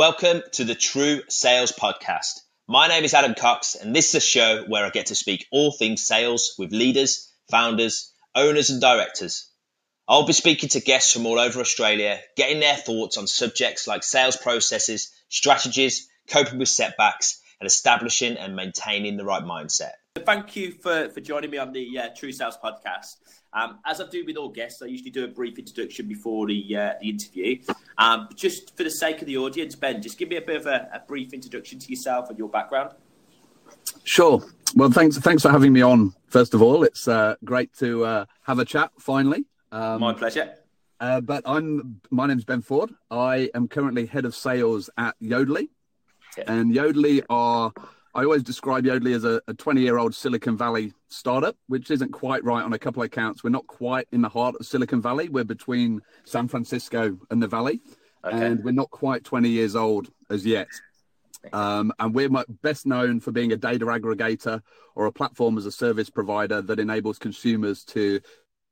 Welcome to the True Sales Podcast. My name is Adam Cox, and this is a show where I get to speak all things sales with leaders, founders, owners, and directors. I'll be speaking to guests from all over Australia, getting their thoughts on subjects like sales processes, strategies, coping with setbacks, and establishing and maintaining the right mindset. Thank you for, for joining me on the uh, True Sales podcast. Um, as I do with all guests, I usually do a brief introduction before the uh, the interview. Um, just for the sake of the audience, Ben, just give me a bit of a, a brief introduction to yourself and your background. Sure. Well, thanks thanks for having me on. First of all, it's uh, great to uh, have a chat finally. Um, My pleasure. Uh, but I'm my name's Ben Ford. I am currently head of sales at Yodlee, yeah. and Yodlee are I always describe Yodlee as a 20 year old Silicon Valley startup, which isn't quite right on a couple of accounts. We're not quite in the heart of Silicon Valley. We're between San Francisco and the Valley, okay. and we're not quite 20 years old as yet. Um, and we're best known for being a data aggregator or a platform as a service provider that enables consumers to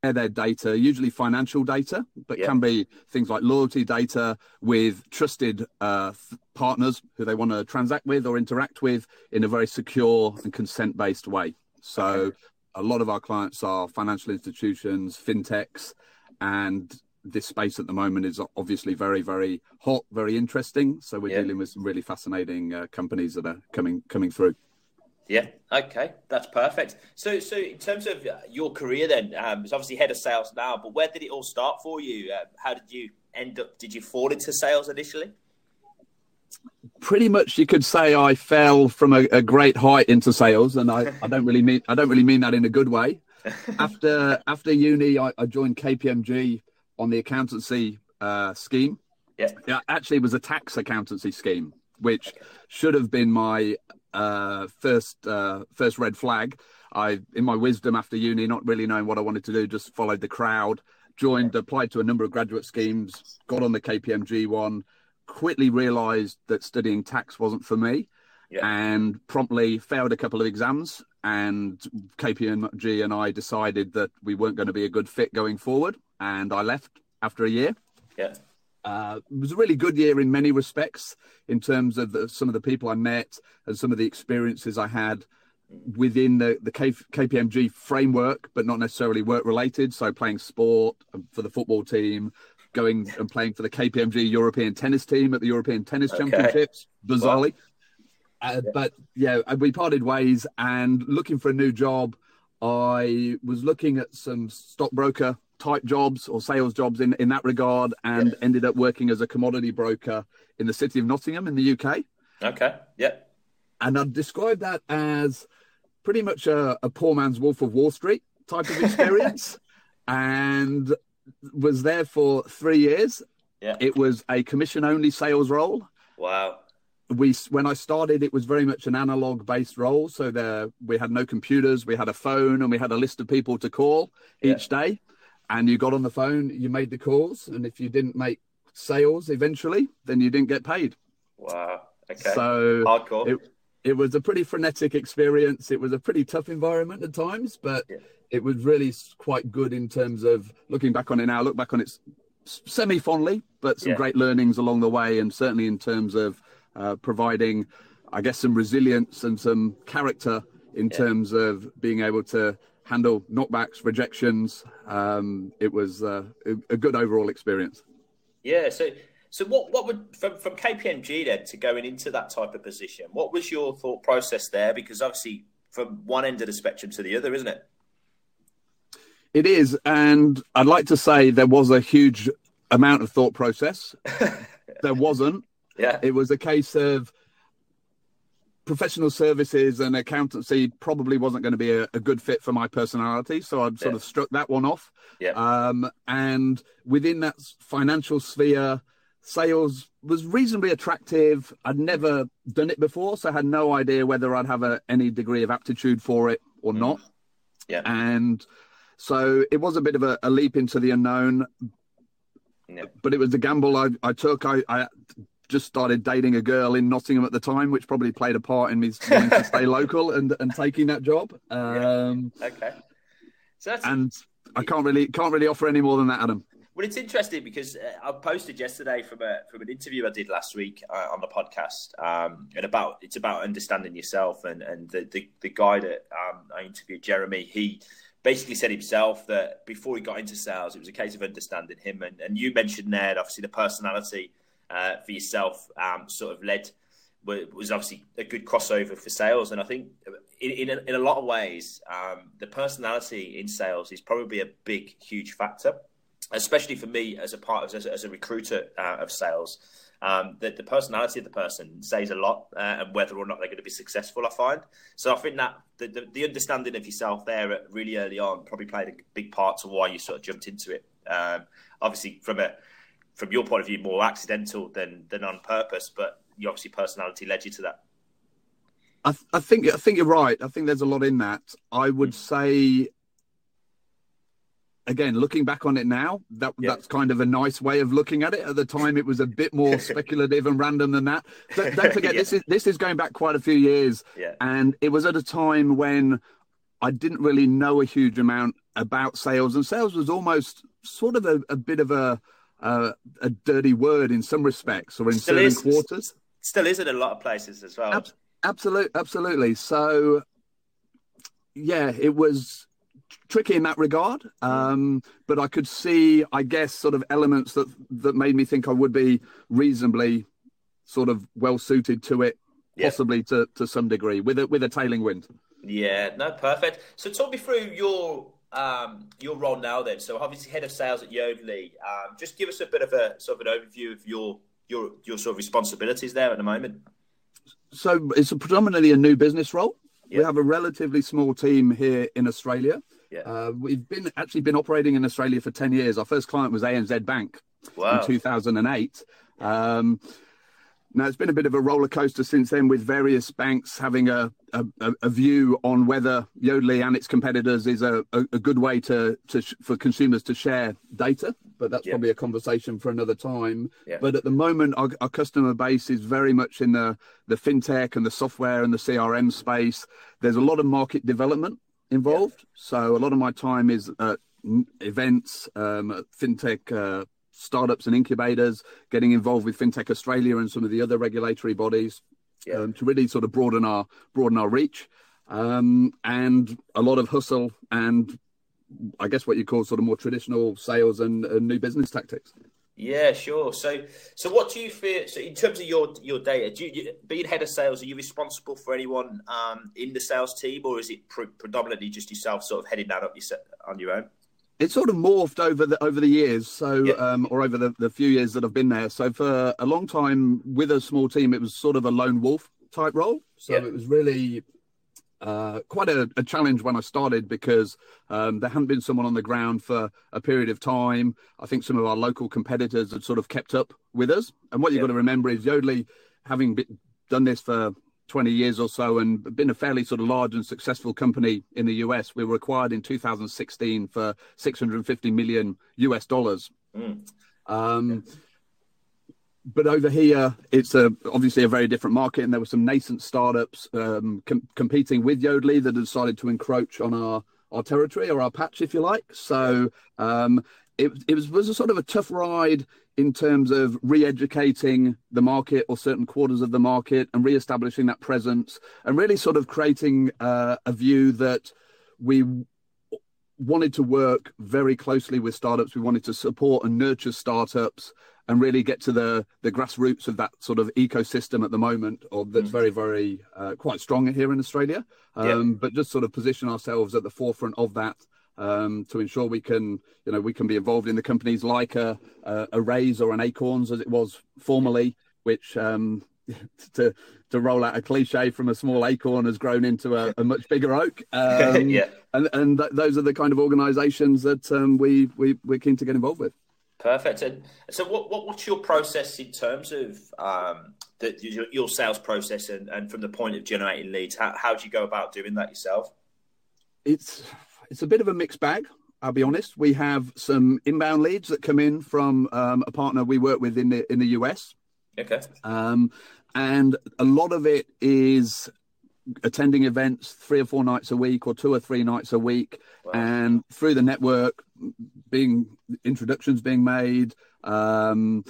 their data, usually financial data, but can be things like loyalty data with trusted uh, partners who they want to transact with or interact with in a very secure and consent based way. So, okay. a lot of our clients are financial institutions, fintechs, and this space at the moment is obviously very, very hot, very interesting. So we're dealing with some really fascinating uh, companies that are coming coming through. Yeah. Okay, that's perfect. So, so in terms of uh, your career, then, um, it's obviously head of sales now. But where did it all start for you? Uh, how did you end up? Did you fall into sales initially? Pretty much, you could say I fell from a, a great height into sales, and I, I don't really mean I don't really mean that in a good way. after after uni, I, I, joined KPMG on the accountancy uh, scheme. Yeah. yeah, actually, it was a tax accountancy scheme, which okay. should have been my uh, first uh, first red flag. I, in my wisdom after uni, not really knowing what I wanted to do, just followed the crowd, joined, applied to a number of graduate schemes, got on the KPMG one, quickly realised that studying tax wasn't for me, yeah. and promptly failed a couple of exams. And KPMG and I decided that we weren't going to be a good fit going forward, and I left after a year. Yeah. Uh, it was a really good year in many respects in terms of the, some of the people I met and some of the experiences I had within the, the K, KPMG framework, but not necessarily work related. So playing sport for the football team, going and playing for the KPMG European tennis team at the European Tennis okay. Championships, bizarrely. Uh, yeah. But yeah, we parted ways and looking for a new job. I was looking at some stockbroker type jobs or sales jobs in, in that regard and yeah. ended up working as a commodity broker in the city of Nottingham in the UK. Okay. Yeah. And I'd describe that as pretty much a, a poor man's Wolf of Wall Street type of experience. and was there for three years. Yeah. It was a commission only sales role. Wow. We when I started, it was very much an analog based role. So there we had no computers, we had a phone, and we had a list of people to call yeah. each day and you got on the phone, you made the calls, and if you didn't make sales eventually, then you didn't get paid. Wow. Okay. So hardcore. It, it was a pretty frenetic experience. It was a pretty tough environment at times, but yeah. it was really quite good in terms of looking back on it now. Look back on it semi fondly, but some yeah. great learnings along the way, and certainly in terms of uh, providing, I guess, some resilience and some character in yeah. terms of being able to handle knockbacks, rejections. Um, it was uh, a good overall experience. Yeah. So, so what what would from from KPMG then to going into that type of position? What was your thought process there? Because obviously, from one end of the spectrum to the other, isn't it? It is, and I'd like to say there was a huge amount of thought process. there wasn't. Yeah. It was a case of professional services and accountancy probably wasn't going to be a, a good fit for my personality. So I'd sort yeah. of struck that one off. Yeah. Um, and within that financial sphere, sales was reasonably attractive. I'd never done it before, so I had no idea whether I'd have a, any degree of aptitude for it or mm. not. Yeah. And so it was a bit of a, a leap into the unknown. Yeah. But it was the gamble I, I took. I, I just started dating a girl in Nottingham at the time, which probably played a part in me wanting to stay local and, and taking that job. Um, yeah. Okay. So and I can't really can't really offer any more than that, Adam. Well, it's interesting because uh, I posted yesterday from a from an interview I did last week uh, on the podcast, um, and about it's about understanding yourself. And and the the, the guy that um, I interviewed, Jeremy, he basically said himself that before he got into sales, it was a case of understanding him. And, and you mentioned Ned, obviously the personality uh, for yourself um, sort of led was obviously a good crossover for sales. And I think in, in, a, in a lot of ways, um, the personality in sales is probably a big, huge factor especially for me as a part of as a, as a recruiter uh, of sales. Um, that the personality of the person says a lot, uh, and whether or not they're going to be successful. I find so. I think that the, the, the understanding of yourself there really early on probably played a big part to why you sort of jumped into it. Um, obviously, from a from your point of view, more accidental than than on purpose, but your obviously personality led you to that. I, th- I think I think you're right. I think there's a lot in that. I would mm. say again, looking back on it now, that yeah. that's kind of a nice way of looking at it. At the time, it was a bit more speculative and random than that. Don't, don't forget, yeah. this is this is going back quite a few years, yeah. and it was at a time when I didn't really know a huge amount about sales, and sales was almost sort of a, a bit of a uh, a dirty word in some respects, or in still certain is, quarters. Still is in a lot of places as well. Ab- absolutely, absolutely. So, yeah, it was tricky in that regard. Um, but I could see, I guess, sort of elements that that made me think I would be reasonably sort of well suited to it, possibly to to some degree, with a with a tailing wind. Yeah, no, perfect. So talk me through your um, your role now then. So obviously head of sales at Yodlee. Um, just give us a bit of a sort of an overview of your your your sort of responsibilities there at the moment. So it's a predominantly a new business role. We have a relatively small team here in Australia. Yeah. Uh, we've been actually been operating in Australia for 10 years. Our first client was ANZ Bank wow. in 2008. Um, now it's been a bit of a roller coaster since then, with various banks having a, a, a view on whether Yodlee and its competitors is a, a, a good way to, to for consumers to share data. But that's yeah. probably a conversation for another time. Yeah. But at the moment, our, our, customer base is very much in the the fintech and the software and the CRM space. There's a lot of market development involved. Yeah. So a lot of my time is at events, um, at fintech uh, startups and incubators, getting involved with FinTech Australia and some of the other regulatory bodies yeah. um, to really sort of broaden our broaden our reach. Um, and a lot of hustle and I guess what you call sort of more traditional sales and, and new business tactics. Yeah, sure. So, so what do you feel? So, in terms of your your data, do you, being head of sales, are you responsible for anyone um, in the sales team, or is it pre- predominantly just yourself, sort of heading that up your, on your own? It's sort of morphed over the over the years, so yeah. um, or over the, the few years that I've been there. So for a long time, with a small team, it was sort of a lone wolf type role. So yeah. it was really uh, quite a, a, challenge when I started because um, there hadn't been someone on the ground for a period of time. I think some of our local competitors had sort of kept up with us. And what you've yeah. got to remember is Yodlee, having been, done this for 20 years or so and been a fairly sort of large and successful company in the US, we were acquired in 2016 for 650 million US dollars. Mm. Um, yeah but over here, it's a, obviously a very different market, and there were some nascent startups um, com- competing with Yodlee that decided to encroach on our our territory or our patch, if you like. So um, it, it was, was a sort of a tough ride in terms of re-educating the market or certain quarters of the market and re-establishing that presence and really sort of creating uh, a view that we wanted to work very closely with startups. We wanted to support and nurture startups and really get to the the grassroots of that sort of ecosystem at the moment, or that's mm. very very uh, quite strong here in Australia. Um, yeah. But just sort of position ourselves at the forefront of that. Um, to ensure we can, you know, we can be involved in the companies like a, a, a Raiz or an Acorns as it was formerly, which um, to to roll out a cliche from a small acorn has grown into a, a much bigger oak. Um, yeah, and and th- those are the kind of organisations that um, we we we're keen to get involved with. Perfect. And so, what, what what's your process in terms of um, the, your, your, sales process, and, and from the point of generating leads? How, how do you go about doing that yourself? It's it's a bit of a mixed bag. I'll be honest. We have some inbound leads that come in from um, a partner we work with in the in the US. Okay. Um, and a lot of it is attending events three or four nights a week or two or three nights a week wow. and through the network being introductions being made um,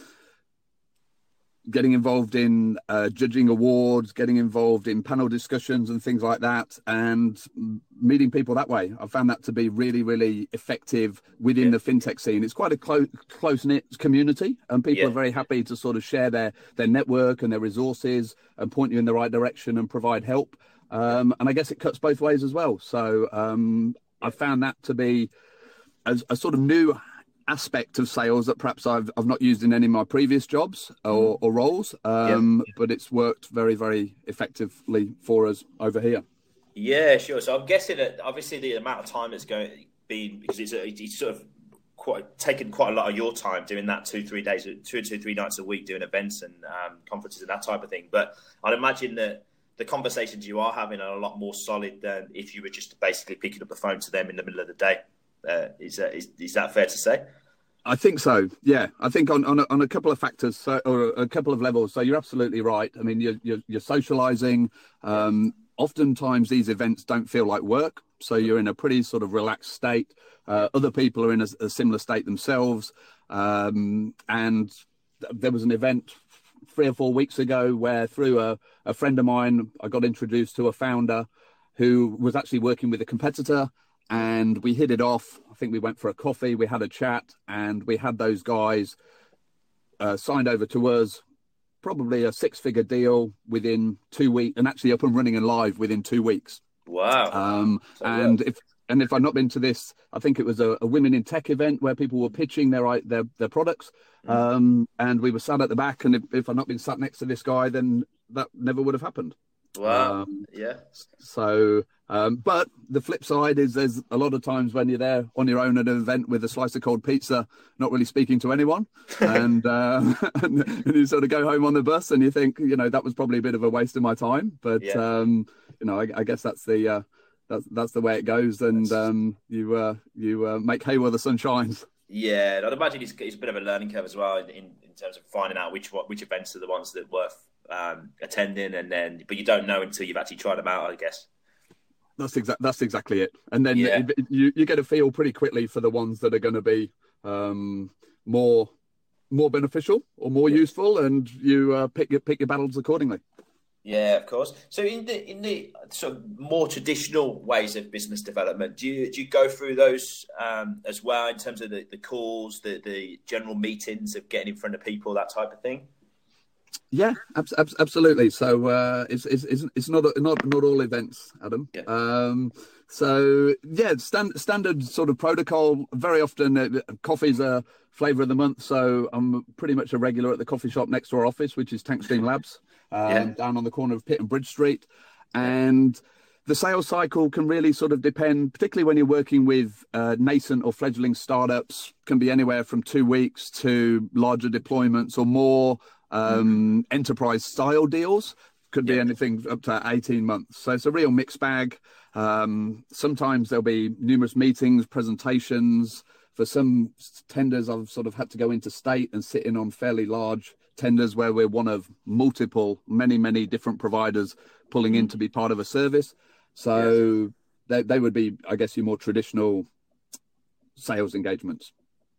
getting involved in uh, judging awards, getting involved in panel discussions and things like that, and meeting people that way. I found that to be really, really effective within yeah. the fintech scene. It's quite a clo- close knit community, and people yeah. are very happy to sort of share their their network and their resources and point you in the right direction and provide help. Um, and I guess it cuts both ways as well. So um, I found that to be a, a sort of new aspect of sales that perhaps I've I've not used in any of my previous jobs or, mm. or roles, um, yeah. but it's worked very very effectively for us over here. Yeah, sure. So I'm guessing that obviously the amount of time it's going been because it's, it's sort of quite taken quite a lot of your time doing that two three days two two three nights a week doing events and um, conferences and that type of thing. But I'd imagine that the conversations you are having are a lot more solid than if you were just basically picking up the phone to them in the middle of the day. Uh, is, that, is, is that fair to say? I think so. Yeah, I think on on a, on a couple of factors so, or a couple of levels. So you're absolutely right. I mean, you're you're, you're socialising. Um, oftentimes, these events don't feel like work, so you're in a pretty sort of relaxed state. Uh, other people are in a, a similar state themselves, um, and there was an event three or four weeks ago where, through a, a friend of mine, I got introduced to a founder who was actually working with a competitor and we hit it off. I think we went for a coffee, we had a chat, and we had those guys uh, signed over to us. Probably a six-figure deal within two weeks, and actually up and running and live within two weeks. Wow! Um, so and if and if I've not been to this, I think it was a, a, women in tech event where people were pitching their their, their products, mm. um, and we were sat at the back. And if, if I'd not been sat next to this guy, then that never would have happened. Wow! Um, yeah. So um, but the flip side is there's a lot of times when you're there on your own at an event with a slice of cold pizza, not really speaking to anyone, and, uh, and, you sort of go home on the bus and you think, you know, that was probably a bit of a waste of my time. But yeah. um, you know, I, I, guess that's the uh, that's that's the way it goes, and um, you uh, you uh, make hay while the sun shines. Yeah, I'd imagine it's, it's, a bit of a learning curve as well in, in terms of finding out which what which events are the ones that worth um, attending, and then but you don't know until you've actually tried them out, I guess. That's exactly that's exactly it. And then yeah. you you get a feel pretty quickly for the ones that are going to be um, more more beneficial or more yeah. useful, and you uh, pick your pick your battles accordingly. Yeah, of course. So in the in the sort of more traditional ways of business development, do you do you go through those um, as well in terms of the, the calls, the the general meetings of getting in front of people, that type of thing? Yeah, ab- ab- absolutely. So uh, it's, it's it's not not not all events, Adam. Yeah. Um, so yeah, stand, standard sort of protocol. Very often, uh, coffee's a flavour of the month. So I'm pretty much a regular at the coffee shop next to our office, which is Tankstream Labs, um, yeah. down on the corner of Pitt and Bridge Street, and. The sales cycle can really sort of depend, particularly when you're working with uh, nascent or fledgling startups, can be anywhere from two weeks to larger deployments or more um, mm. enterprise style deals. Could be yeah. anything up to 18 months. So it's a real mixed bag. Um, sometimes there'll be numerous meetings, presentations. For some tenders, I've sort of had to go into state and sit in on fairly large tenders where we're one of multiple, many, many different providers pulling in mm. to be part of a service. So yes. they, they would be, I guess, your more traditional sales engagements.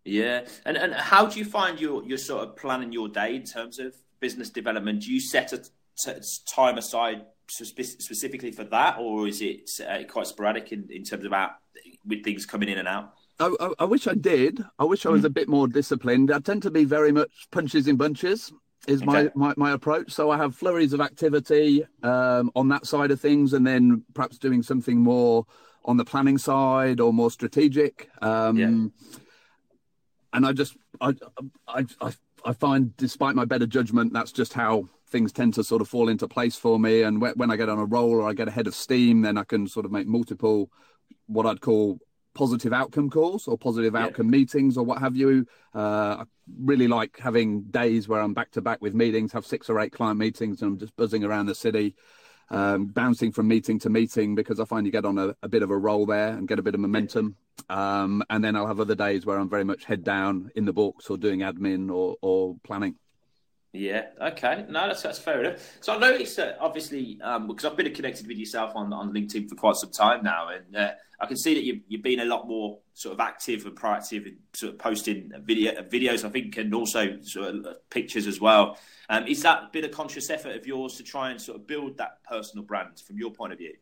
Yeah, and and how do you find your your sort of planning your day in terms of business development? Do you set a t- time aside specifically for that, or is it uh, quite sporadic in, in terms of out, with things coming in and out? I, I, I wish I did. I wish I was mm. a bit more disciplined. I tend to be very much punches in bunches is okay. my, my, my approach. So I have flurries of activity um, on that side of things, and then perhaps doing something more on the planning side or more strategic. Um, yeah and I just I, I I I find, despite my better judgment, that's just how things tend to sort of fall into place for me. And when I get on a roll or I get ahead of steam, then I can sort of make multiple what I'd call positive outcome calls or positive yeah. outcome meetings or what have you. Uh, I really like having days where I'm back to back with meetings, have six or eight client meetings, and I'm just buzzing around the city. Um, bouncing from meeting to meeting because I find you get on a, a, bit of a roll there and get a bit of momentum. Um, and then I'll have other days where I'm very much head down in the books or doing admin or, or planning. Yeah. Okay. No, that's that's fair enough. So I noticed that obviously um, because I've been connected with yourself on on LinkedIn for quite some time now, and uh, I can see that you've you've been a lot more sort of active and proactive in sort of posting video videos. I think and also sort of pictures as well. Um, is that been a conscious effort of yours to try and sort of build that personal brand from your point of view?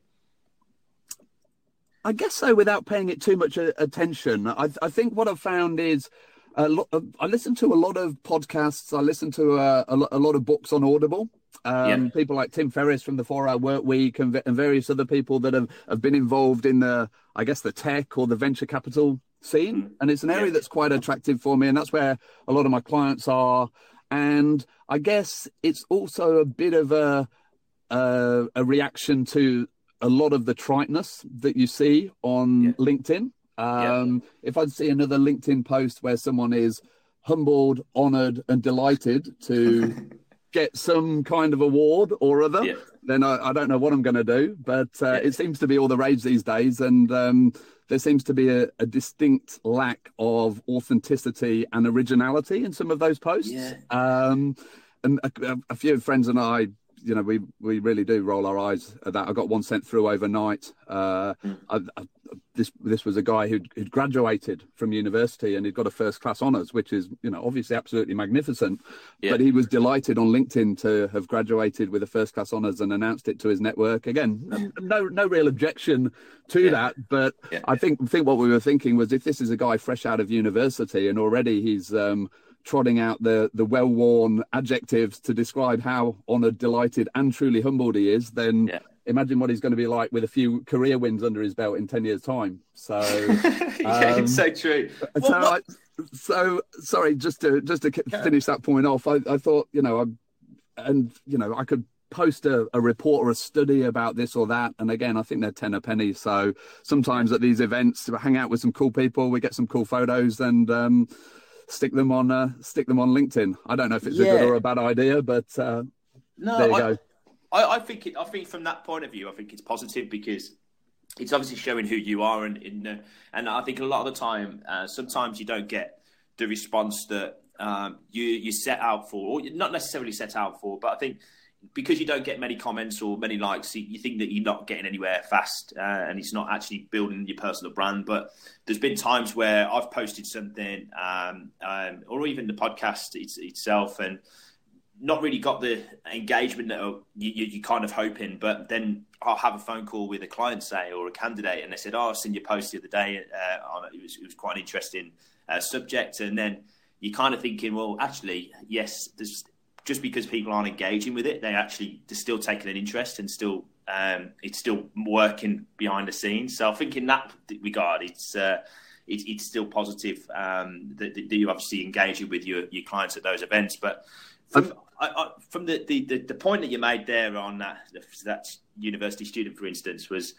I guess so, without paying it too much attention. I, I think what I've found is a lot. Of, I listen to a lot of podcasts. I listen to uh, a, a, lot of books on Audible. Um, yeah. People like Tim Ferriss from the Four Hour Work Week and, and, various other people that have, have been involved in the, I guess, the tech or the venture capital scene. Mm. And it's an area yeah. that's quite attractive for me. And that's where a lot of my clients are. And I guess it's also a bit of a, a, a reaction to a lot of the triteness that you see on yeah. LinkedIn. Um, yeah. If I'd see another LinkedIn post where someone is humbled, honored, and delighted to get some kind of award or other, yeah. then I, I, don't know what I'm going to do. But uh, it seems to be all the rage these days. And um, there seems to be a, a, distinct lack of authenticity and originality in some of those posts. Um, and a, a few friends and I you know, we we really do roll our eyes at that. I got one sent through overnight. Uh, mm. I, I, this this was a guy who'd, who'd, graduated from university and he'd got a first class honours, which is you know obviously absolutely magnificent. Yeah. But he was delighted on LinkedIn to have graduated with a first class honours and announced it to his network. Again, no no real objection to yeah. that, but yeah. I think think what we were thinking was if this is a guy fresh out of university and already he's um, trotting out the the well worn adjectives to describe how honoured, delighted, and truly humbled he is, then yeah. imagine what he's going to be like with a few career wins under his belt in ten years' time. So yeah, um, it's so true. So, I, so sorry, just to just to finish that point off, I, I thought you know, I, and you know, I could post a, a, report or a study about this or that. And again, I think they're ten a penny. So sometimes at these events, we hang out with some cool people, we get some cool photos, and um, stick them on uh, stick them on LinkedIn. I don't know if it's yeah. a good or a bad idea, but uh, no, there you I, go. I, I think it, I think from that point of view, I think it's positive because it's obviously showing who you are, and in, uh, and I think a lot of the time, uh, sometimes you don't get the response that um, you you set out for, or not necessarily set out for, but I think because you don't get many comments or many likes, you think that you're not getting anywhere fast, uh, and it's not actually building your personal brand. But there's been times where I've posted something, um, um, or even the podcast it's, itself, and not really got the engagement that you, you, are kind of hoping. But then I'll have a phone call with a client, say, or a candidate, and they said, "Oh, I've seen your post the other day. Uh, it, was, it was quite an interesting uh, subject," and then you're kind of thinking, well, actually, yes, there's just because people aren't engaging with it, they actually they're still taking an interest and still um, it's still working behind the scenes. So I think in that regard, it's uh, it, it's still positive um, that, that, you obviously engaging with your, your clients at those events. But from I, I, from the, the, the, point that you made there on that that university student, for instance, was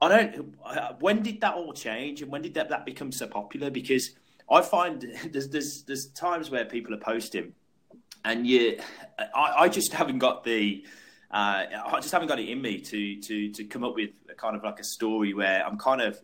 I don't when did that all change and when did that, that become so popular? Because I find there's, there's there's times where people are posting and you, I, I just haven't got the. Uh, I just haven't got it in me to to to come up with a kind of like a story where I'm kind of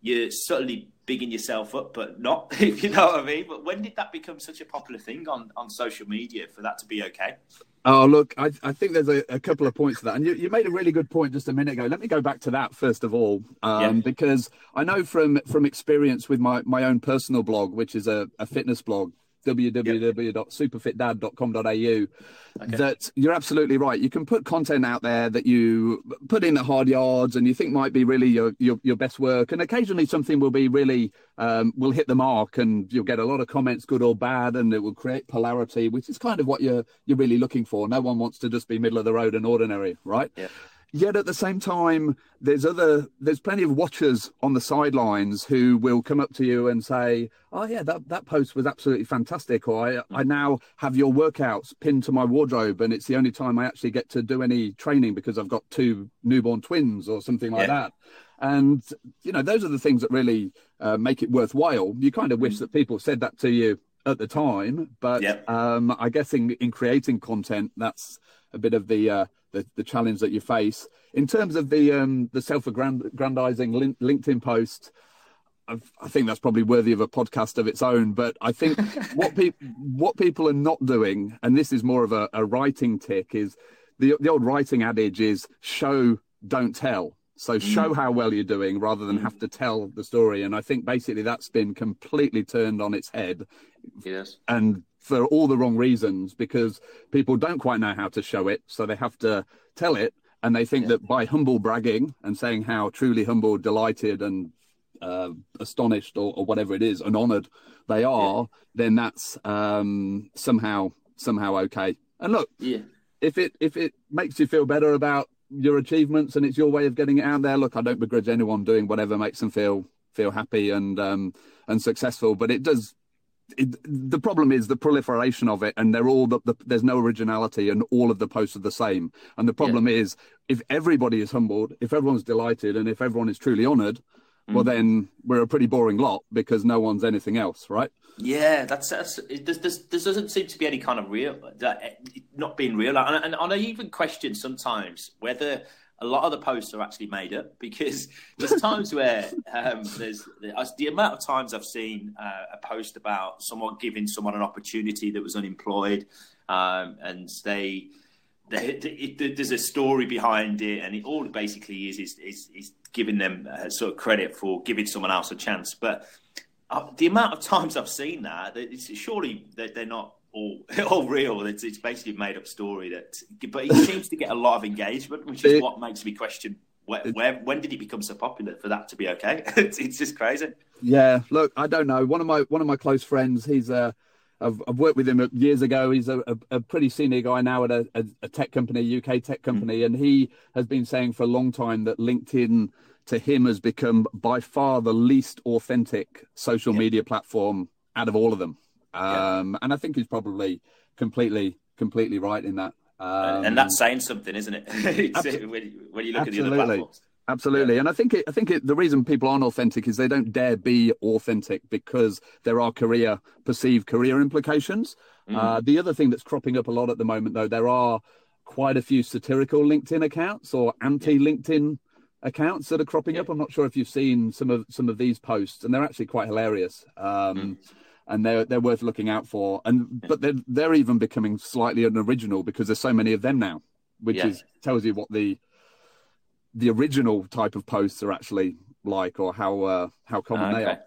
you're subtly bigging yourself up, but not, if you know what I mean. But when did that become such a popular thing on, on social media for that to be okay? Oh, look, I, I think there's a, a, couple of points to that. And you, you, made a really good point just a minute ago. Let me go back to that first of all, um, yeah. because I know from, from experience with my, my own personal blog, which is a, a fitness blog, www.superfitdad.com.au okay. that you're absolutely right. You can put content out there that you put in the hard yards and you think might be really your, your, your best work. And occasionally something will be really, um, will hit the mark and you'll get a lot of comments, good or bad, and it will create polarity, which is kind of what you're, you're really looking for. No one wants to just be middle of the road and ordinary, right? Yeah. Yet at the same time, there's other, there's plenty of watchers on the sidelines who will come up to you and say, "Oh yeah, that that post was absolutely fantastic," or "I I now have your workouts pinned to my wardrobe, and it's the only time I actually get to do any training because I've got two newborn twins or something like yeah. that." And you know, those are the things that really uh, make it worthwhile. You kind of wish mm. that people said that to you at the time, but yeah. um, I guess in, in creating content, that's a bit of the uh, the, the challenge that you face in terms of the um, the self-aggrandizing LinkedIn post. I think that's probably worthy of a podcast of its own. But I think what people what people are not doing, and this is more of a, a writing tick, is the the old writing adage is show, don't tell. So show mm. how well you're doing rather than mm. have to tell the story. And I think basically that's been completely turned on its head. Yes. And for all the wrong reasons because people don't quite know how to show it, so they have to tell it. And they think yeah. that by humble bragging and saying how truly humble, delighted, and uh, astonished or, or, whatever it is and honored they are, yeah. then that's um, somehow somehow okay. And look, yeah. if it if it makes you feel better about your achievements and it's your way of getting it out there, look, I don't begrudge anyone doing whatever makes them feel feel happy and um, and successful. But it does. It, the problem is the proliferation of it, and they're all the, the, there's no originality, and all of the posts are the same. And the problem yeah. is, if everybody is humbled, if everyone's delighted, and if everyone is truly honoured, mm. well, then we're a pretty boring lot because no one's anything else, right? Yeah, that's, that's it, there's, there's, there doesn't seem to be any kind of real that not being real, and, and, and I even question sometimes whether a lot of the posts are actually made up because there's times where um, there's the amount of times I've seen uh, a post about someone giving someone an opportunity that was unemployed, um, and they there's a story behind it, and it all basically is is is, is giving them uh, sort of credit for giving someone else a chance. But uh, the amount of times I've seen that, it's, surely they're, they're not all all real. It's, it's basically a made up story that, but it seems to get a lot of engagement, which is what makes me question where, where, when did it become so popular for that to be okay? it's, it's, just crazy. Yeah, look, I don't know. One of my one of my close friends, he's a I've, I've worked with him years ago. He's a, a, a pretty senior guy now at a, a, tech company, UK tech company, mm. and he has been saying for a long time that LinkedIn to him has become by far the least authentic social yeah. media platform out of all of them. Um, yeah. And I think he's probably completely, completely right in that. Um, and that's saying something, isn't it? when, when, you look absolutely. at the other platforms. Absolutely, yeah. and I think it, I think it, the reason people aren't authentic is they don't dare be authentic because there are career perceived career implications. Mm. Uh, the other thing that's cropping up a lot at the moment, though, there are quite a few satirical LinkedIn accounts or anti LinkedIn accounts that are cropping yeah. up. I'm not sure if you've seen some of some of these posts, and they're actually quite hilarious. Um, mm. And they're they're worth looking out for, and but they're they're even becoming slightly unoriginal because there's so many of them now, which yeah. is tells you what the the original type of posts are actually like or how uh, how common okay. they are.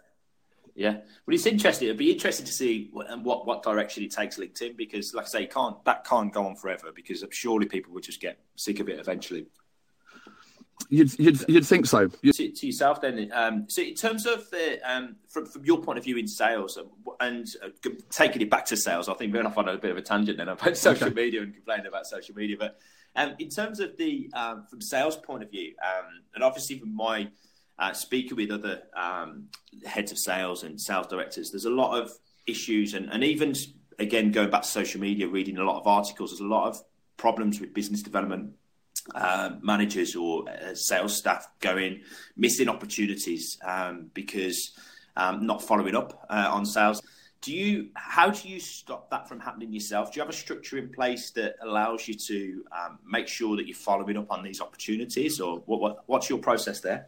Yeah, well, it's interesting. It'd be interesting to see what, what, what direction it takes LinkedIn because, like I say, can't that can't go on forever because surely people would just get sick of it eventually. You'd you'd, you'd think so. To, to, yourself then. Um, so, in terms of the um, from from your point of view in sales um, and uh, taking it back to sales, I think we're going off on a bit of a tangent then about social okay. media and complaining about social media, but um, in terms of the um, from sales point of view, um, and obviously from my uh, speaking with other um, heads of sales and sales directors, there's a lot of issues, and, and even again going back to social media, reading a lot of articles, there's a lot of problems with business development uh, managers or uh, sales staff going missing opportunities um, because um, not following up uh, on sales. Do you how do you stop that from happening yourself? Do you have a structure in place that allows you to um, make sure that you're following up on these opportunities or what, what, what's your process there?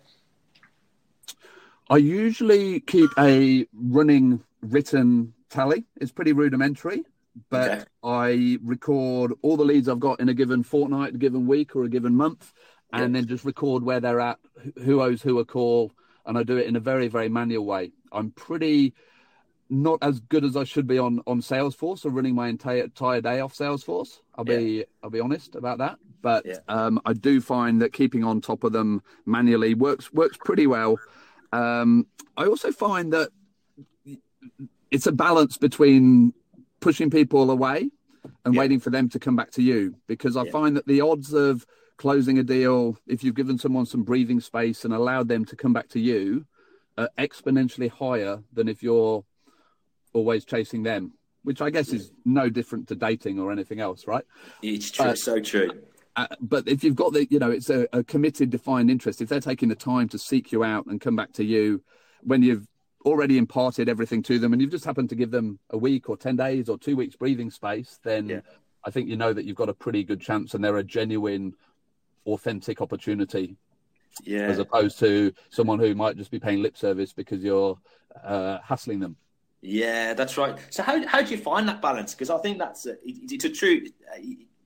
I usually keep a running written tally. It's pretty rudimentary but okay. i record all the leads i've got in a given fortnight a given week or a given month and then just record where they're at who owes who a call and i do it in a very very manual way i'm pretty not as good as I should be on on Salesforce or running my entire entire day off Salesforce. I'll be. I'll be honest about that. But yeah. um, I do find that keeping on top of them manually works works pretty well. Um, I also find that it's a balance between pushing people away and yeah. waiting for them to come back to you because I find that the odds of closing a deal if you've given someone some breathing space and allowed them to come back to you are exponentially higher than if you're always chasing them, which I guess is no different to dating or anything else, right? It's true, uh, so true. Uh, but if you've got the, you know, it's a, a, committed, defined interest. If they're taking the time to seek you out and come back to you when you've already imparted everything to them, and you've just happened to give them a week or ten days or two weeks breathing space, then yeah. I think you know that you've got a pretty good chance, and they're a genuine, authentic opportunity Yeah. As opposed to someone who might just be paying lip service because you're uh, hassling them. Yeah, that's right. So how how do you find that balance? Because I think that's a, it, it's a true.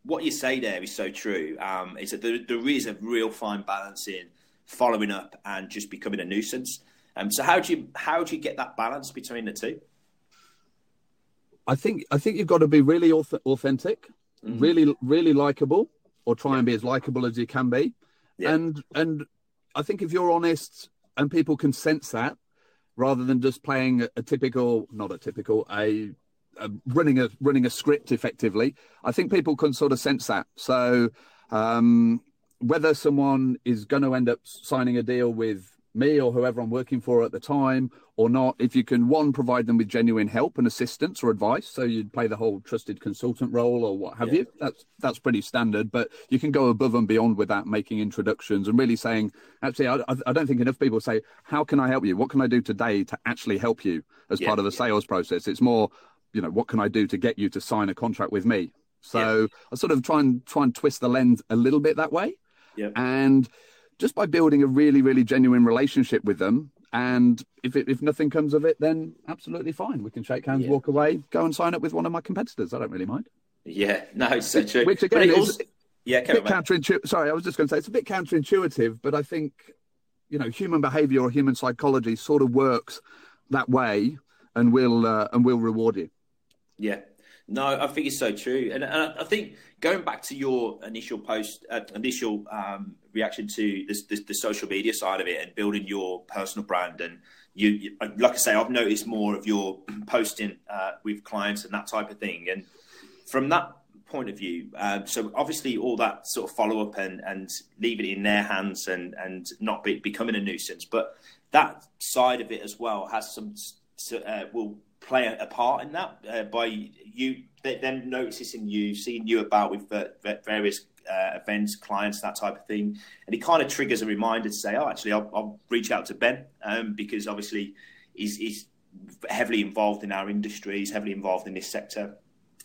What you say there is so true. Um, is that there, there is a real fine balance in following up and just becoming a nuisance. Um, so how do you how do you get that balance between the two? I think I think you've got to be really authentic, mm-hmm. really really likable, or try yeah. and be as likable as you can be. Yeah. And and I think if you're honest and people can sense that, rather than just playing a, typical, not a typical, a, a, running a running a script effectively, I think people can sort of sense that. So um, whether someone is going to end up signing a deal with me or whoever I'm working for at the time or not, if you can one provide them with genuine help and assistance or advice, so you'd play the whole trusted consultant role or what have yeah. you. That's that's pretty standard, but you can go above and beyond with that, making introductions and really saying, actually, I, I don't think enough people say, how can I help you? What can I do today to actually help you as yeah. part of the sales process? It's more, you know, what can I do to get you to sign a contract with me? So yeah. I sort of try and try and twist the lens a little bit that way. Yeah. And just by building a really, really genuine relationship with them. And if it, if nothing comes of it, then absolutely fine. We can shake hands, yeah. walk away, go and sign up with one of my competitors. I don't really mind. Yeah, no, it's so true. Which again is also, yeah, a bit counterintuitive. Sorry, I was just going to say it's a bit counterintuitive, but I think you know human behaviour or human psychology sort of works that way, and will uh, and will reward you. Yeah, no, I think it's so true, and, and I think going back to your initial post, uh, initial um, reaction to this, this, the social media side of it, and building your personal brand, and you, you like I say, I've noticed more of your posting uh, with clients and that type of thing, and from that point of view, um, so obviously all that sort of follow up and and leave it in their hands and and not be, becoming a nuisance, but that side of it as well has some uh, will play a, part in that uh, by you them noticing you, seeing you about with various uh, events, clients, that type of thing, and it kind of triggers a reminder to say, "Oh, actually, I'll, I'll reach out to Ben um, because obviously he's, he's, heavily involved in our industry, he's heavily involved in this sector,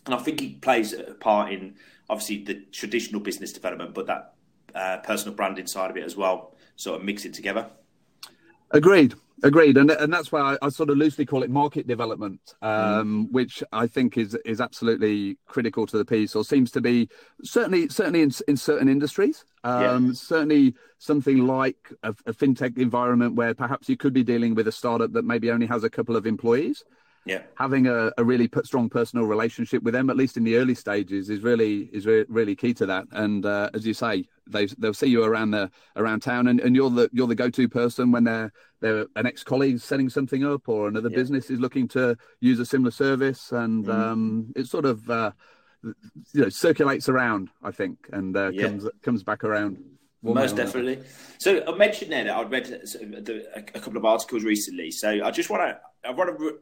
and I think he plays a part in obviously the traditional business development, but that uh, personal branding side of it as well, sort of mix it together." Agreed. Agreed, and and that's why I, I, sort of loosely call it market development, um, mm. which I think is is absolutely critical to the piece, or seems to be certainly certainly in, in certain industries. Um, yeah. Certainly something like a, a, fintech environment where perhaps you could be dealing with a startup that maybe only has a couple of employees. Yeah, having a, a really strong personal relationship with them, at least in the early stages, is really is re- really key to that. And uh, as you say, they they'll see you around the around town, and, and you're the you're the go to person when they're they're an ex colleague setting something up, or another yeah. business is looking to use a similar service, and mm. um, it sort of uh, you know circulates around, I think, and uh, yeah. comes comes back around. well, Most definitely. So I mentioned there that I'd read a, couple of articles recently. So I just want to I want to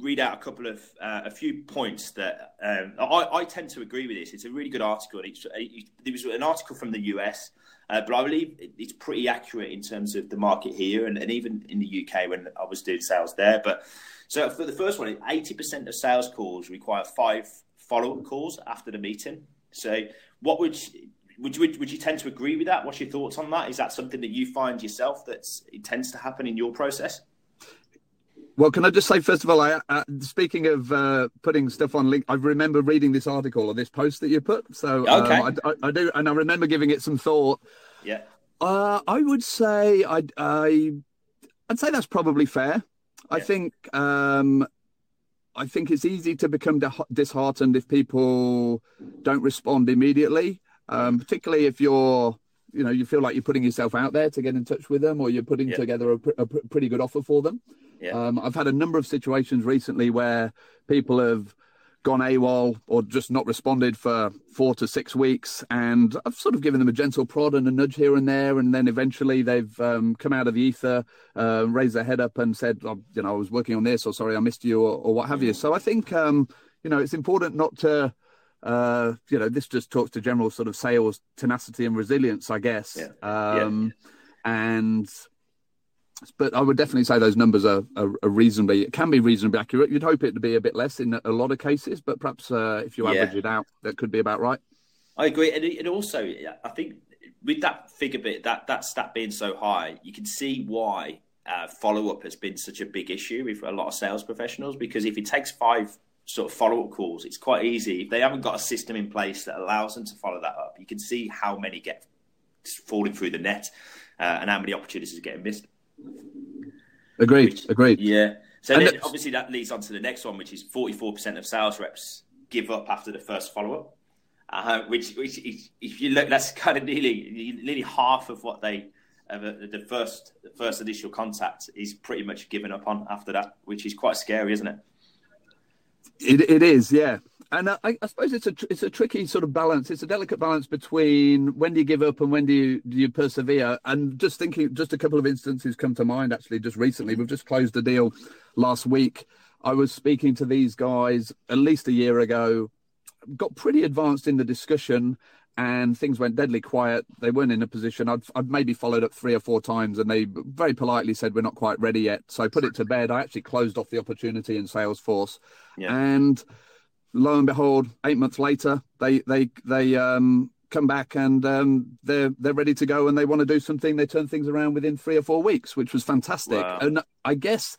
read out a couple of uh, a few points that um, I, I, tend to agree with this. It's a really good article. It's, it, there was an article from the US, uh, but I believe it's pretty accurate in terms of the market here and, and even in the UK when I was doing sales there. But so for the first one, eighty percent of sales calls require five follow up calls after the meeting. So what would would you, would you tend to agree with that? What's your thoughts on that? Is that something that you find yourself that it tends to happen in your process? Well, can I just say first of all, I, uh, speaking of uh, putting stuff on link, I remember reading this article or this post that you put. So um, okay. um, I, I, do, and I remember giving it some thought. Yeah. Uh, I would say I, I, I'd say that's probably fair. Yeah. I think um, I think it's easy to become disheartened if people don't respond immediately, um, particularly if you're you know you feel like you're putting yourself out there to get in touch with them or you're putting yeah. together a, a, pretty good offer for them yeah. um, i've had a number of situations recently where people have gone AWOL or just not responded for four to six weeks. And I've sort of given them a gentle prod and a nudge here and there. And then eventually they've um, come out of the ether, uh, raised their head up and said, oh, you know, I was working on this or sorry, I missed you or, or what have you. So I think, um, you know, it's important not to, uh, you know, this just talks to general sort of sales tenacity and resilience, I guess. Yeah. Um, yeah. And, but I would definitely say those numbers are, are, are, reasonably, it can be reasonably accurate. You'd hope it to be a bit less in a lot of cases, but perhaps uh, if you average yeah. it out, that could be about right. I agree. And, and also, I think with that figure bit, that that stat being so high, you can see why uh, follow up has been such a big issue with a lot of sales professionals. Because if it takes five sort of follow up calls, it's quite easy. If they haven't got a system in place that allows them to follow that up, you can see how many get falling through the net uh, and how many opportunities are getting missed. Agreed. Agreed. Yeah. So then, obviously that leads on to the next one, which is 44% of sales reps give up after the first follow up. Uh, which, which, if you look, that's kind of nearly nearly half of what they uh, the first the first initial contact is pretty much given up on after that, which is quite scary, isn't it? It, it is, yeah. And I, I, suppose it's a it's a tricky sort of balance. It's a delicate balance between when do you give up and when do you do you persevere. And just thinking, just a couple of instances come to mind. Actually, just recently, we've just closed a deal last week. I was speaking to these guys at least a year ago. Got pretty advanced in the discussion, and things went deadly quiet. They weren't in a position. I'd, I'd maybe followed up three or four times, and they very politely said we're not quite ready yet. So I put it to bed. I actually closed off the opportunity in Salesforce, yeah. and lo and behold, eight months later, they they they um, come back and um, they're they're ready to go, and they want to do something. They turn things around within three or four weeks, which was fantastic. Wow. And I guess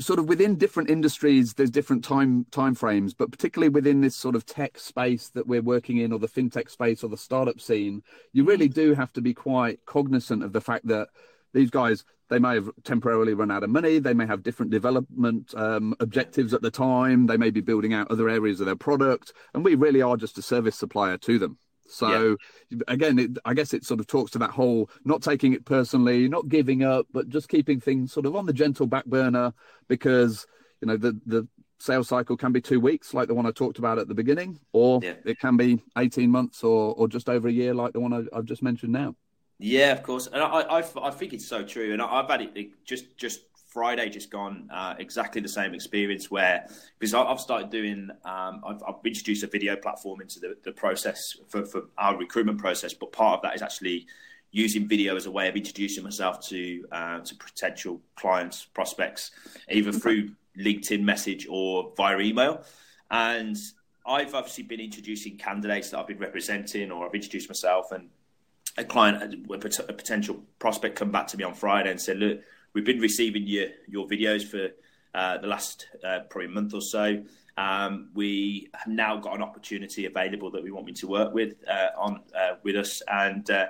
sort of within different industries there's different time time frames but particularly within this sort of tech space that we're working in or the fintech space or the startup scene you really mm. do have to be quite cognizant of the fact that these guys they may have temporarily run out of money they may have different development um, objectives at the time they may be building out other areas of their product and we really are just a service supplier to them so yeah. again, it, I guess it sort of talks to that whole not taking it personally, not giving up, but just keeping things sort of on the gentle back burner because you know the the sales cycle can be two weeks, like the one I talked about at the beginning, or yeah. it can be eighteen months or or just over a year, like the one I, have just mentioned now. Yeah, of course, and I, I, I think it's so true, and I've had it just just Friday just gone, uh, exactly the same experience where because I've started doing, um, I've, I've, introduced a video platform into the, the process for, for, our recruitment process, but part of that is actually using video as a way of introducing myself to uh, to potential clients, prospects, either through LinkedIn message or via email. And I've obviously been introducing candidates that I've been representing, or I've introduced myself, and a client, a potential prospect, come back to me on Friday and said, "Look." we've been receiving your your videos for uh, the last uh, probably month or so. Um, we have now got an opportunity available that we want me to work with uh, on uh, with us, and uh,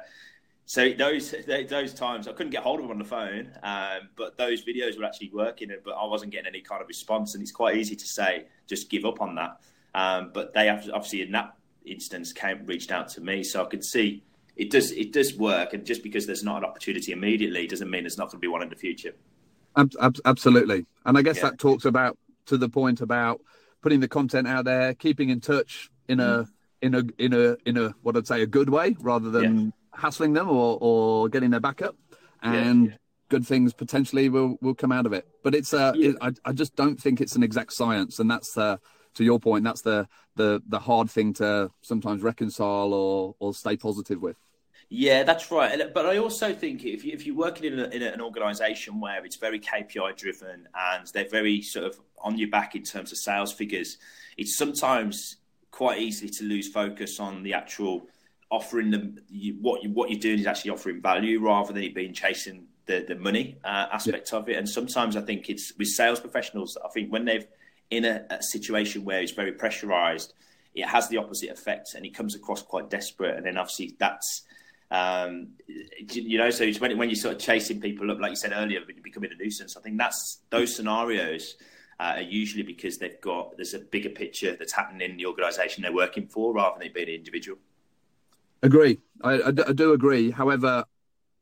so those those times I couldn't get hold of them on the phone, um, but those videos were actually working, but I wasn't getting any kind of response, and it's quite easy to say just give up on that. Um, but they obviously in that instance came reached out to me, so I could see it does it does work, and just because there's not an opportunity immediately doesn't mean there's not going to be one in the future. Absolutely, and I guess yeah. that talks about to the point about putting the content out there, keeping in touch in a mm. in a in a in a what I'd say a good way rather than yeah. hassling them or or getting their back up, and yeah, good things potentially will will come out of it. But it's uh, it, I I just don't think it's an exact science, and that's uh to your point, that's the the the hard thing to sometimes reconcile or or stay positive with. Yeah, that's right. But I also think if, you, if you're working in, a, in an organisation where it's very KPI driven and they're very sort of on your back in terms of sales figures, it's sometimes quite easy to lose focus on the actual offering them what you, what you're doing is actually offering value rather than it being chasing the the money uh, aspect yeah. of it. And sometimes I think it's with sales professionals. I think when they've in a, a situation where it's very pressurized, it has the opposite effect and he comes across quite desperate. And then obviously that's um, you know, so when when you're sort of chasing people up, like you said earlier, becoming a nuisance. I think that's those scenarios uh, are usually because they've got there's a bigger picture that's happening in the organisation they're working for, rather than it being an individual. Agree, I do agree. However,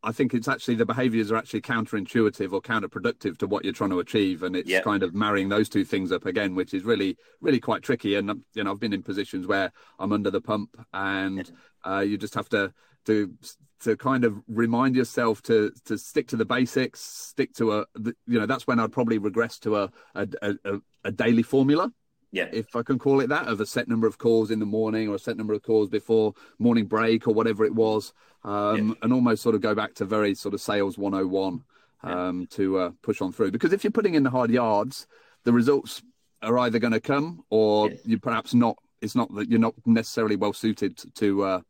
I think it's actually the behaviours are actually counterintuitive or counterproductive to what you're trying to achieve, and it's yep. kind of marrying those two things up again, which is really, really quite tricky. And you know, I've been in positions where I'm under the pump, and uh, you just have to to to kind of remind yourself to to stick to the basics, stick to a you know that's when I'd probably regress to a a, a, a daily formula. Yeah. If I can call it that, of a set number of calls in the morning or a set number of calls before morning break or whatever it was, um, yeah. and almost sort of go back to very sort of sales 101 um, yeah. to uh, push on through. Because if you're putting in the hard yards, the results are either going to come or yeah. you perhaps not. It's not that you're not necessarily well suited to uh,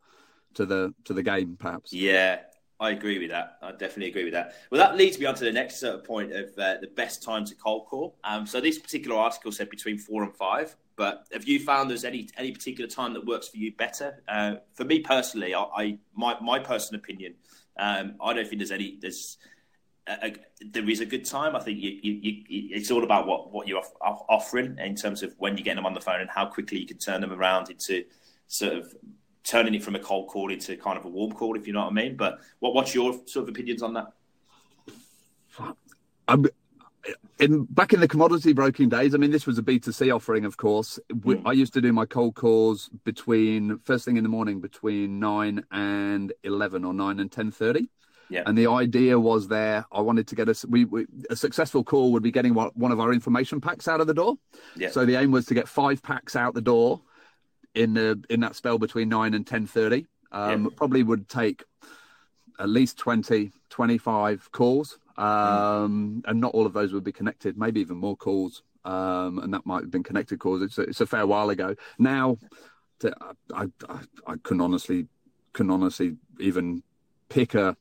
to the to the game, perhaps. Yeah, I agree with that. I definitely agree with that. Well, that leads me on to the next sort of point of uh, the best time to cold call. Um, so this particular article said between four and five. But have you found there's any any particular time that works for you better? Uh, for me personally, I, I, my my personal opinion, um, I don't think there's any there's a, a, there is a good time. I think you, you, you, it's all about what what you're off, offering in terms of when you're getting them on the phone and how quickly you can turn them around into sort of turning it from a cold call into kind of a warm call, if you know what I mean. But what what's your sort of opinions on that? I'm, in back in the commodity broking days, I mean, this was a B2C offering, of course. Mm. I used to do my cold calls between first thing in the morning between nine and eleven or nine and ten thirty. Yeah. And the idea was there. I wanted to get a we, we, a successful call would be getting one of our information packs out of the door. Yeah. So the aim was to get five packs out the door in the in that spell between nine and ten thirty. Um, yeah. Probably would take at least 20, 25 calls um, and not all of those would be connected. Maybe even more calls, um, and that might have been connected calls. It's a, it's a fair while ago. Now, to, I, I, I can honestly can honestly even pick a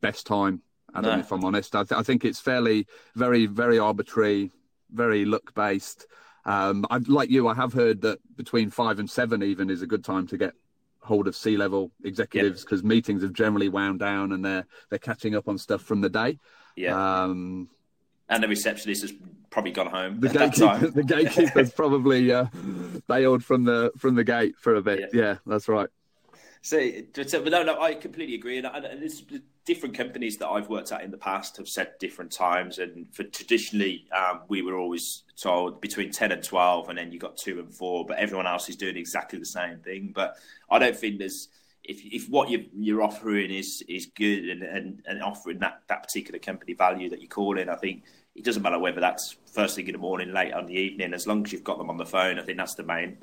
best time. I don't no. know if I'm honest. I, th- I, think it's fairly very very arbitrary, very look based. Um, I like you. I have heard that between five and seven even is a good time to get hold of C level executives because meetings have generally wound down and they're they're catching up on stuff from the day. Yeah. Um, and the receptionist has probably gone home. The gatekeeper, the gatekeeper's probably uh, bailed from the from the gate for a bit. Yeah, yeah that's right. So, but no, no, I completely agree. And, and different companies that I've worked at in the past have said different times. And for traditionally, um, we were always told between 10 and 12, and then you got two and four, but everyone else is doing exactly the same thing. But I don't think there's, if, if what you're, you're offering is, is good and, and, and offering that, that particular company value that you call in, I think it doesn't matter whether that's first thing in the morning, late on the evening, as long as you've got them on the phone, I think that's the main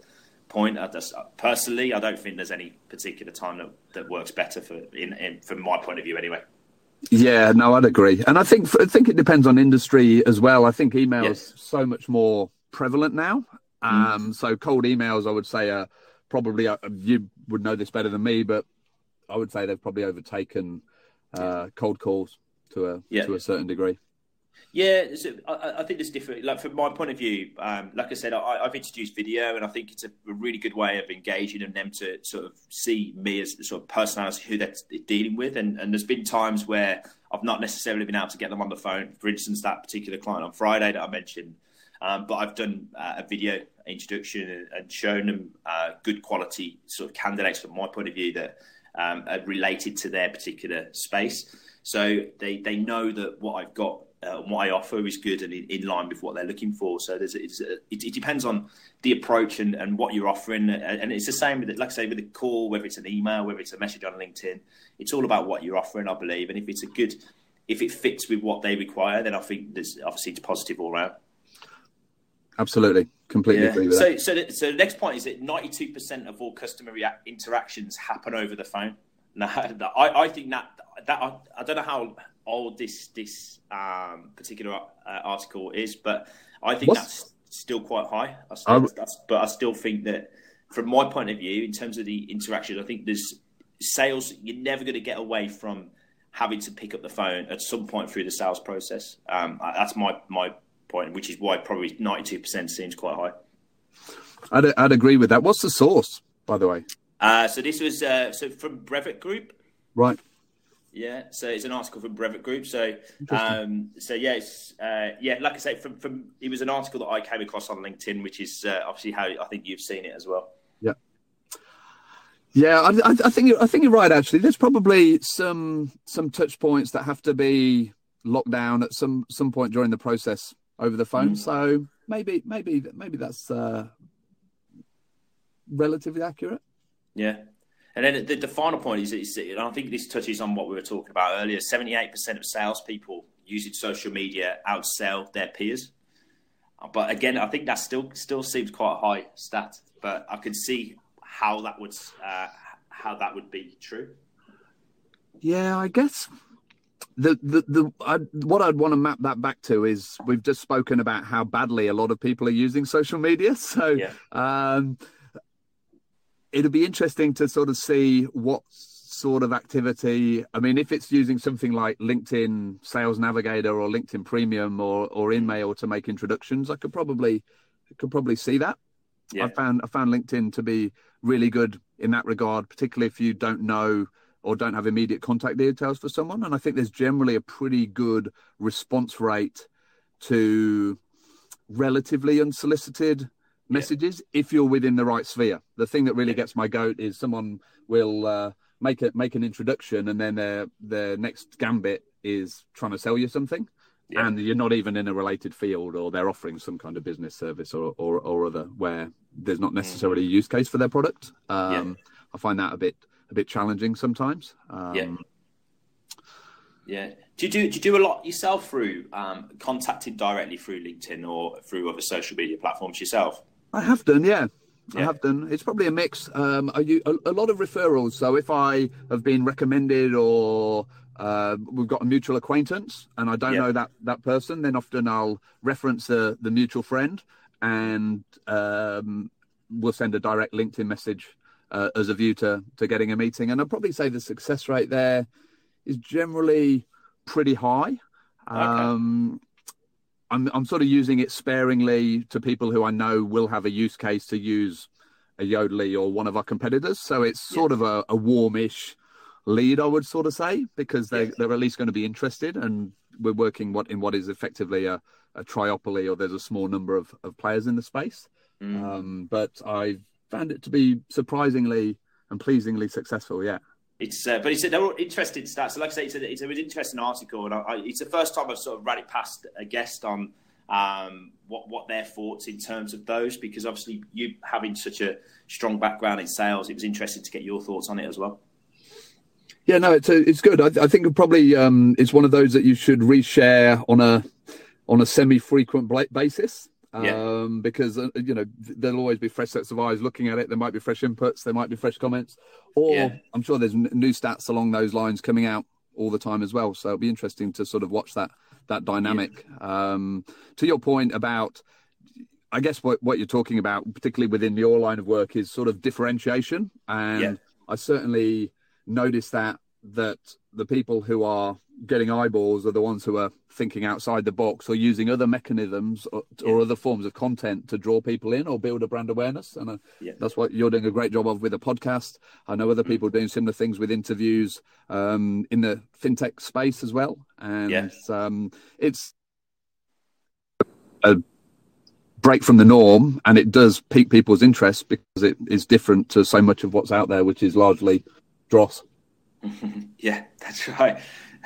point. I just, personally, I don't think there's any particular time that, that works better for in, in, from my point of view, anyway. Yeah, no, I'd agree, and I think I think it depends on industry as well. I think email yes. is so much more prevalent now. Mm. Um. So cold emails, I would say, are probably uh, you would know this better than me, but I would say they've probably overtaken uh, cold calls to a yeah. to a certain degree. Yeah, I, I, think it's different. Like from my point of view, um, like I said, I, have introduced video, and I think it's a, really good way of engaging and them to sort of see me as the sort of personality who they're dealing with. And, and there's been times where I've not necessarily been able to get them on the phone. For instance, that particular client on Friday that I mentioned, um, but I've done uh, a video introduction and, and shown them uh, good quality sort of candidates from my point of view that um, are related to their particular space. So they they know that what I've got uh, what I offer is good and in, in, line with what they're looking for. So there's it, it, depends on the approach and, and what you're offering, and it's the same with it. Like I say, with a call, whether it's an email, whether it's a message on LinkedIn, it's all about what you're offering, I believe. And if it's a good, if it fits with what they require, then I think there's obviously it's positive all around. Absolutely, completely yeah. agree with so, that. So, the, so the next point is that 92% of all customer interactions happen over the phone. Now, I, I think that that I, I don't know how old this this um, particular uh, article is, but I think What's... that's still quite high. I still, um... but I still think that, from my point of view, in terms of the interaction, I think there's sales. You're never going to get away from having to pick up the phone at some point through the sales process. Um, that's my my point, which is why probably 92% seems quite high. I'd, I'd agree with that. What's the source, by the way? Uh, so this was uh, so from Brevet Group. Right. Yeah, so it's an article from Brevet Group. So, um, so yeah, it's, uh, yeah, like I say, from from it was an article that I came across on LinkedIn, which is uh, obviously how I think you've seen it as well. Yeah, yeah, I, I think I think you're right. Actually, there's probably some some touch points that have to be locked down at some some point during the process over the phone. Mm. So maybe maybe maybe that's uh, relatively accurate. Yeah, and then the, the final point is, is, and I think this touches on what we were talking about earlier 78% of salespeople using social media outsell their peers. But again, I think that still still seems quite a high stat. But I can see how that would uh, how that would be true. Yeah, I guess the the the I, what I'd want to map that back to is we've just spoken about how badly a lot of people are using social media. So yeah. um, it'll be interesting to sort of see what sort of activity. I mean, if it's using something like LinkedIn Sales Navigator or LinkedIn Premium or or hmm. InMail to make introductions, I could probably could probably see that. Yeah. I found I found LinkedIn to be really good in that regard, particularly if you don't know or don't have immediate contact details for someone. And I think there's generally a pretty good response rate to relatively unsolicited messages yeah. if you're within the right sphere. The thing that really yeah. gets my goat is someone will uh, make it make an introduction and then their their next gambit is trying to sell you something. Yeah. And you're not even in a related field, or they're offering some kind of business service or, or, or other where there's not necessarily a use case for their product. Um, I find that a bit a bit challenging sometimes. Um, yeah. Yeah. Do you do do you do a lot yourself through um, contacting directly through LinkedIn or through other social media platforms yourself? I have done, yeah. yeah. I have done. It's probably a mix. Um, I a, a lot of referrals. So if I have been recommended or uh, we've got a mutual acquaintance and I don't yeah. know that that person, then often I'll reference the the mutual friend and um, we'll send a direct LinkedIn message uh, as a view to to getting a meeting. And I'd probably say the success rate there is generally pretty high. Okay. Um, I'm I'm sort of using it sparingly to people who I know will have a use case to use a Yodlee or one of our competitors. So it's sort of a, a warmish lead, I would sort of say, because they yes. they're at least going to be interested, and we're working what in what is effectively a, a triopoly, or there's a small number of, of players in the space. Mm. Um, but I found it to be surprisingly and pleasingly successful. Yeah. It's, uh, but it's they're all interesting stats. So like I say, it's, a, it's an interesting article, and I, I, it's the first time I've sort of ran it past a guest on um, what what their thoughts in terms of those, because obviously you having such a strong background in sales, it was interesting to get your thoughts on it as well. Yeah, no, it's a, it's good. I, I think probably um, it's one of those that you should reshare on a on a semi-frequent basis yeah. um, because uh, you know there'll always be fresh sets of eyes looking at it. There might be fresh inputs, there might be fresh comments, or yeah. I'm sure there's new stats along those lines coming out all the time as well. So it'll be interesting to sort of watch that that dynamic. Yeah. Um, to your point about, I guess what what you're talking about, particularly within your line of work, is sort of differentiation, and I certainly noticed that that the people who are getting eyeballs are the ones who are thinking outside the box or using other mechanisms or, or yeah. other forms of content to draw people in or build a brand awareness. And uh, yeah. that's what you're doing a great job of with a podcast. I know other mm. people doing similar things with interviews um, in the fintech space as well. And yes. um, it's a break from the norm and it does pique people's interest because it is different to so much of what's out there, which is largely dross. yeah, that's right.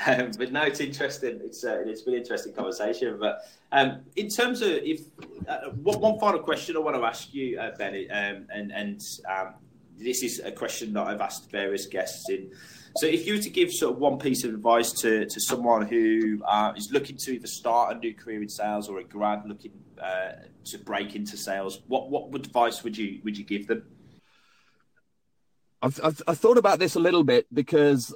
Um, but no, it's interesting. It's uh, it's been an interesting conversation. But um, in terms of if uh, one, one, final question I want to ask you, uh, Benny, um, and and um, this is a question that I've asked various guests in. So, if you were to give sort of one piece of advice to, to someone who uh, is looking to either start a new career in sales or a grad looking uh, to break into sales, what what advice would you would you give them? I've, I've, I've thought about this a little bit because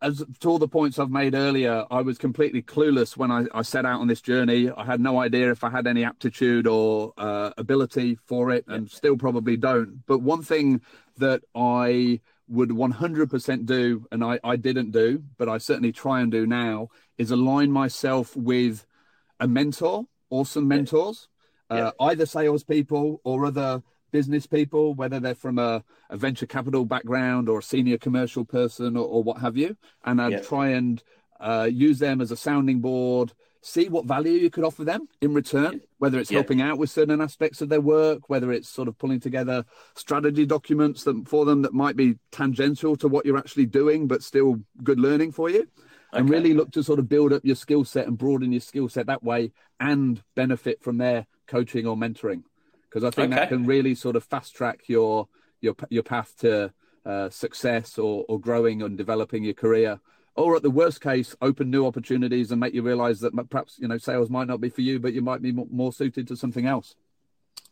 as to all the points I've made earlier, I was completely clueless when I, I, set out on this journey. I had no idea if I had any aptitude or uh, ability for it, and still probably don't. But one thing that I would 100% do, and I, I didn't do, but I certainly try and do now, is align myself with a mentor or some mentors, uh, either salespeople or other business people, whether they're from a, a venture capital background or a senior commercial person or, or what have you, and I'd try and uh, use them as a sounding board. See what value you could offer them in return, whether it's helping out with certain aspects of their work, whether it's sort of pulling together strategy documents that, for them that might be tangential to what you're actually doing, but still good learning for you. Okay. And really look to sort of build up your skill set and broaden your skill set that way and benefit from their coaching or mentoring because I think okay. that can really sort of fast track your your your path to uh, success or, or growing and developing your career. Or at the worst case, open new opportunities and make you realise that perhaps you know sales might not be for you, but you might be more suited to something else.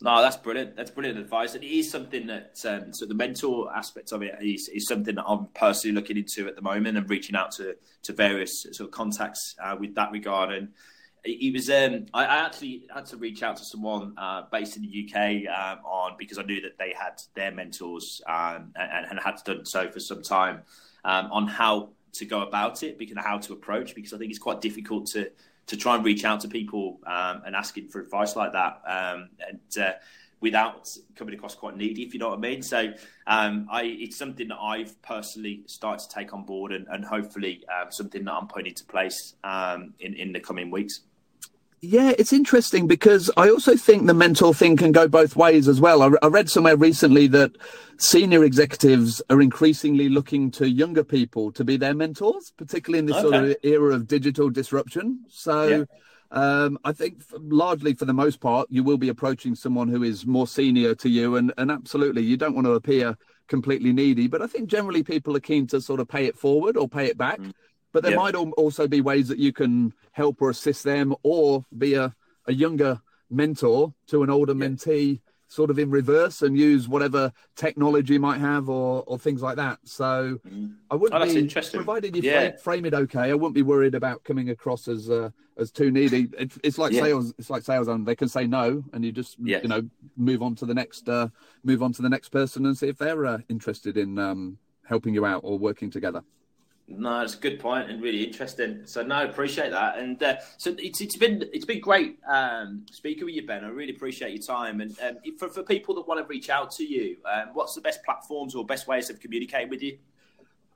No, that's brilliant. That's brilliant advice. And it is something that, um, so the mentor aspect of it is, is something that I'm personally looking into at the moment and reaching out to, to various sort of contacts uh, with that regard. And he was. Um, I, I, actually had to reach out to someone uh, based in the UK um, on because I knew that they had their mentors um, and, and, had done so for some time um, on how to go about it, because how to approach. Because I think it's quite difficult to to try and reach out to people um, and asking for advice like that. Um, and uh, without coming across quite needy, if you know what I mean. So um, I, it's something that I've personally started to take on board, and, and hopefully uh, something that I'm putting into place um, in in the coming weeks. Yeah, it's interesting because I also think the mentor thing can go both ways as well. I, I read somewhere recently that senior executives are increasingly looking to younger people to be their mentors, particularly in this okay. sort of era of digital disruption. So. Yeah um, I think largely for the most part, you will be approaching someone who is more senior to you, and, and absolutely, you don't want to appear completely needy. But I think generally people are keen to sort of pay it forward or pay it back. Mm. But there might also be ways that you can help or assist them, or be a, a younger mentor to an older mentee sort of in reverse and use whatever technology you might have or, or things like that. So mm. I wouldn't oh, be, provided you yeah. frame, frame, it okay, I wouldn't be worried about coming across as uh, as too needy. It, it's like sales. It's like sales, and they can say no, and you just you know move on to the next uh, move on to the next person and see if they're uh, interested in um, helping you out or working together. No, it's a good point and really interesting. So no, appreciate that. And uh, so it's it's been it's been great um, speaking with you, Ben. I really appreciate your time. And um, for for people that want to reach out to you, um, what's the best platforms or best ways of communicating with you?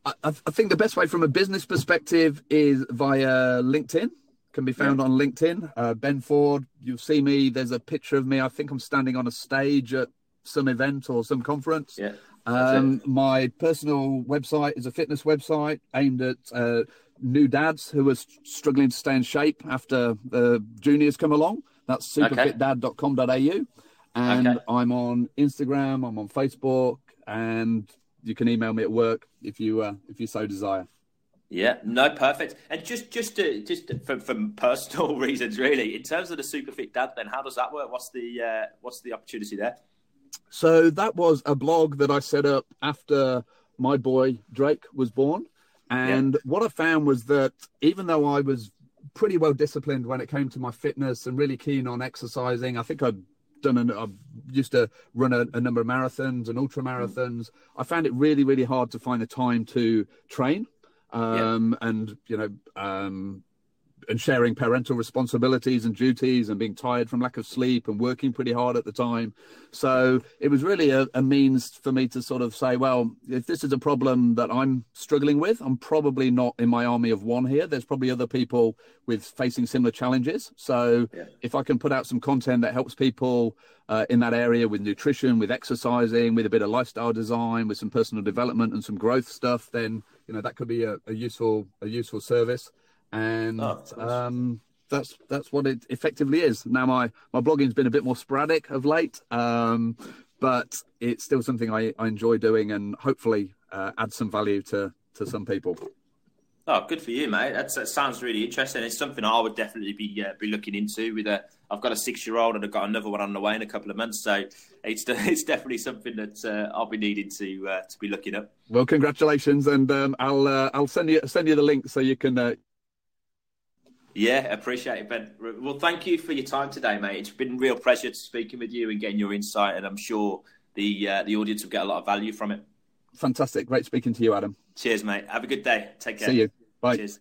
I, I, think the best way from a business perspective is via LinkedIn. Can be found yeah. on LinkedIn. Uh, ben Ford, you'll see me. There's a picture of me. I think I'm standing on a stage at some event or some conference. Yeah. Um, my personal website is a fitness website aimed at uh, new dads who are struggling to stay in shape after juniors come along. That's superfitdad.com.au. And okay. I'm on Instagram, I'm on Facebook, and you can email me at work if you uh, if you so desire. Yeah, no, perfect. And just just to, just for, for personal reasons, really, in terms of the Superfit Dad, then how does that work? What's the uh, what's the opportunity there? So that was a blog that I set up after my boy Drake was born. And yeah. what I found was that even though I was pretty well disciplined when it came to my fitness and really keen on exercising, I think I'd done an, I used to run a, a number of marathons and ultra marathons. I found it really, really hard to find the time to train. Um, yeah. and you know, um, and sharing parental responsibilities and duties and being tired from lack of sleep and working pretty hard at the time. So it was really a, a, means for me to sort of say, well, if this is a problem that I'm struggling with, I'm probably not in my army of one here. There's probably other people with facing similar challenges. So yeah. if I can put out some content that helps people uh, in that area with nutrition, with exercising, with a bit of lifestyle design, with some personal development and some growth stuff, then you know that could be a, a useful a useful service and oh, um, that's that's what it effectively is. Now my my blogging's been a bit more sporadic of late, um, but it's still something I, I enjoy doing, and hopefully uh, add some value to to some people. Oh, good for you, mate. That's, that sounds really interesting. It's something I would definitely be uh, be looking into. With a, I've got a six year old and I've got another one on the way in a couple of months, so it's it's definitely something that uh, I'll be needing to uh, to be looking at. Well, congratulations, and um, I'll uh, I'll send you send you the link so you can uh, yeah, appreciate it, Ben. Well, thank you for your time today, mate. It's been a real pleasure to speaking with you and getting your insight, and I'm sure the uh, the audience will get a lot of value from it. Fantastic. Great speaking to you, Adam. Cheers, mate. Have a good day. Take care. See you. Bye. Cheers.